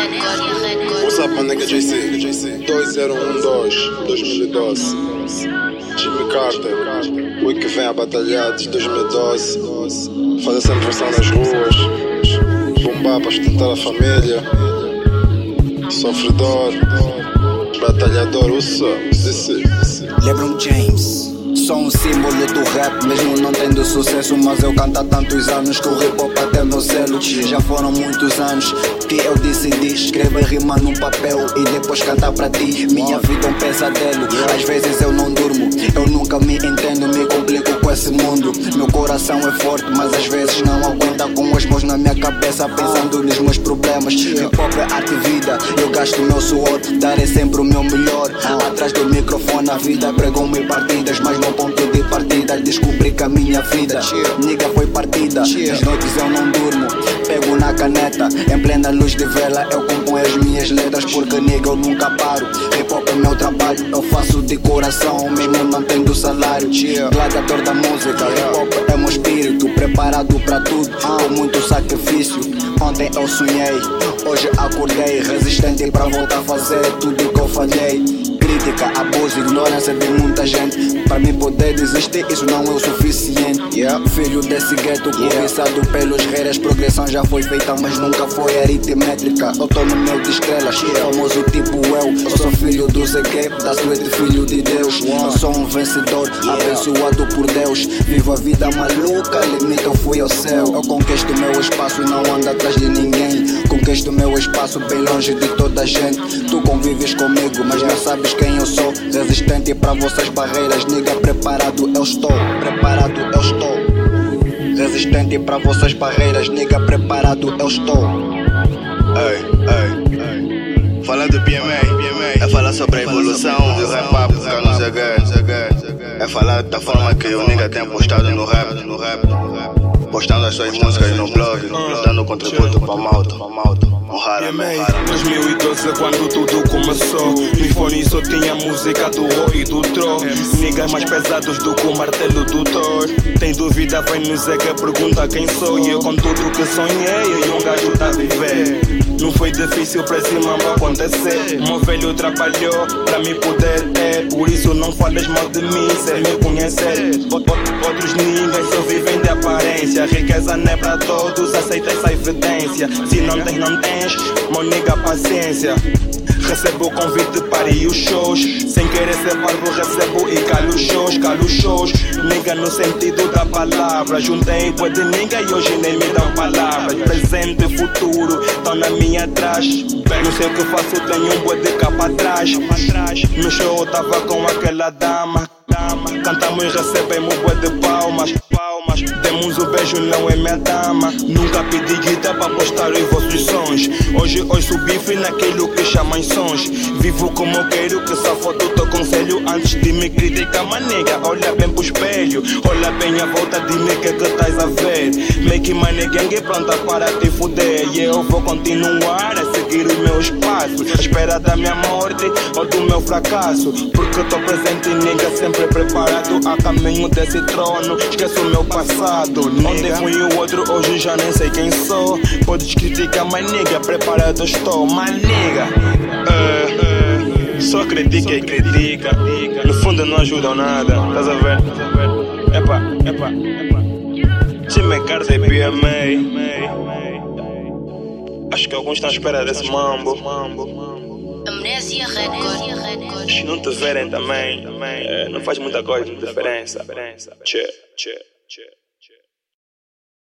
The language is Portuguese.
What's up, my nigga JC? 2012, 2012. Jimmy Carter, o que vem a batalhar desde 2012. Fazer sempre versão nas ruas. Bombar para sustentar a família. Sofredor, batalhador, what's up? LeBron James. Sou um símbolo do rap, mesmo não tendo sucesso. Mas eu canto há tantos anos que o hip hop até meu celo. Já foram muitos anos eu decidi escrever rima num papel e depois cantar pra ti. Minha vida é um pesadelo, às vezes eu não durmo. Eu nunca me entendo, me complico com esse mundo. Meu coração é forte, mas às vezes não aguenta com as mãos na minha cabeça, pensando nos meus problemas. Hip hop é arte vida, eu gasto meu suor, darei sempre o meu melhor. Atrás do microfone, a vida pregou mil partidas, mas no ponto de partida descobri que a minha vida, nigga, foi partida. Nas noites eu não durmo, pego na caneta, em plena luz de vela eu componho as minhas letras, porque nigga eu nunca paro. Hip hop é meu trabalho, eu faço de coração, mesmo não tendo salário. Gladiador da música, hip hop é meu espírito, preparado pra tudo, com muito sacrifício. Ontem eu sonhei, hoje acordei, resistente pra voltar a fazer tudo que eu falhei abuso, ignorância de muita gente. Para mim poder desistir, isso não é o suficiente. Yeah. Filho desse gueto, cobiçado pelos reiras, progressão já foi feita, mas nunca foi aritmétrica. Eu tô no meu de estrelas, famoso tipo eu. Eu sou filho do ZQ, da suíte, filho de Deus. Eu sou um vencedor, abençoado por Deus. Vivo a vida maluca, limite eu fui ao céu. Eu conquisto meu espaço não ando atrás de ninguém. Conquisto meu espaço bem longe de toda a gente. Tu convives comigo, mas não sabes quem eu sou. Resistente para vossas barreiras, nigga, preparado eu estou. Preparado eu estou. Resistente para vossas barreiras, nigga, preparado eu estou. Ei, ei, ei. Falar do PMA, é falar sobre a evolução do rap up cá no ZG. É falar da forma que o nigga tem postado no rap, no rap, postando as suas músicas no blog, dando contributo pra malta. Honrara, honrara. 2012 é quando tudo começou. No fone só tinha música do Ro e do Tro. Niggas mais pesados do que o martelo do Thor. Tem dúvida, vem no Zé que pergunta quem sou. E eu com tudo que sonhei e um gajo tá a viver difícil pra esse mambo acontecer. Meu velho trabalhou pra me poder ter. Por isso não fales mal de mim, sem me conhecer. Outros ninguém só vivem de aparência. Riqueza não é pra todos, aceita essa evidência. Se não tens, não tens, meu nigga, paciência. Recebo convite para ir os shows. Sem querer ser barbo, recebo e calo shows, calo shows. Nigga no sentido da palavra. Juntei bué de nigga e hoje nem me dão palavras. Presente e futuro, estão na minha atrás. Não sei o que faço, tenho um bué de capa atrás. No show eu tava com aquela dama. Cantamos e recebemos bué de palmas Demos o beijo, não é minha dama. Nunca pedi guita para postar os vossos sons. Hoje ouço bife naquilo que chamam sons. Vivo como eu quero, que só foto teu conselho. Antes de me criticar, manega Olha bem pro espelho. Olha bem a volta mim, que que estás a ver? Make money gang pronta para te fuder. E eu vou continuar a seguir os meus passos. À espera da minha morte ou do meu fracasso. Porque tô presente nigga sempre preparado A caminho desse trono. Esqueço o meu passado Onde fui o outro, hoje já nem sei quem sou Podes criticar, mas nigga, preparado estou Mas nigga, é, só critica e critica No fundo não ajudam nada, estás a ver? Epa, epa, epa Jimmy Carter e PMA Acho que alguns estão à espera desse mambo Amnésia Record. Se não te verem também, é, não faz muita coisa, diferença. Tchê, tchê, tchê.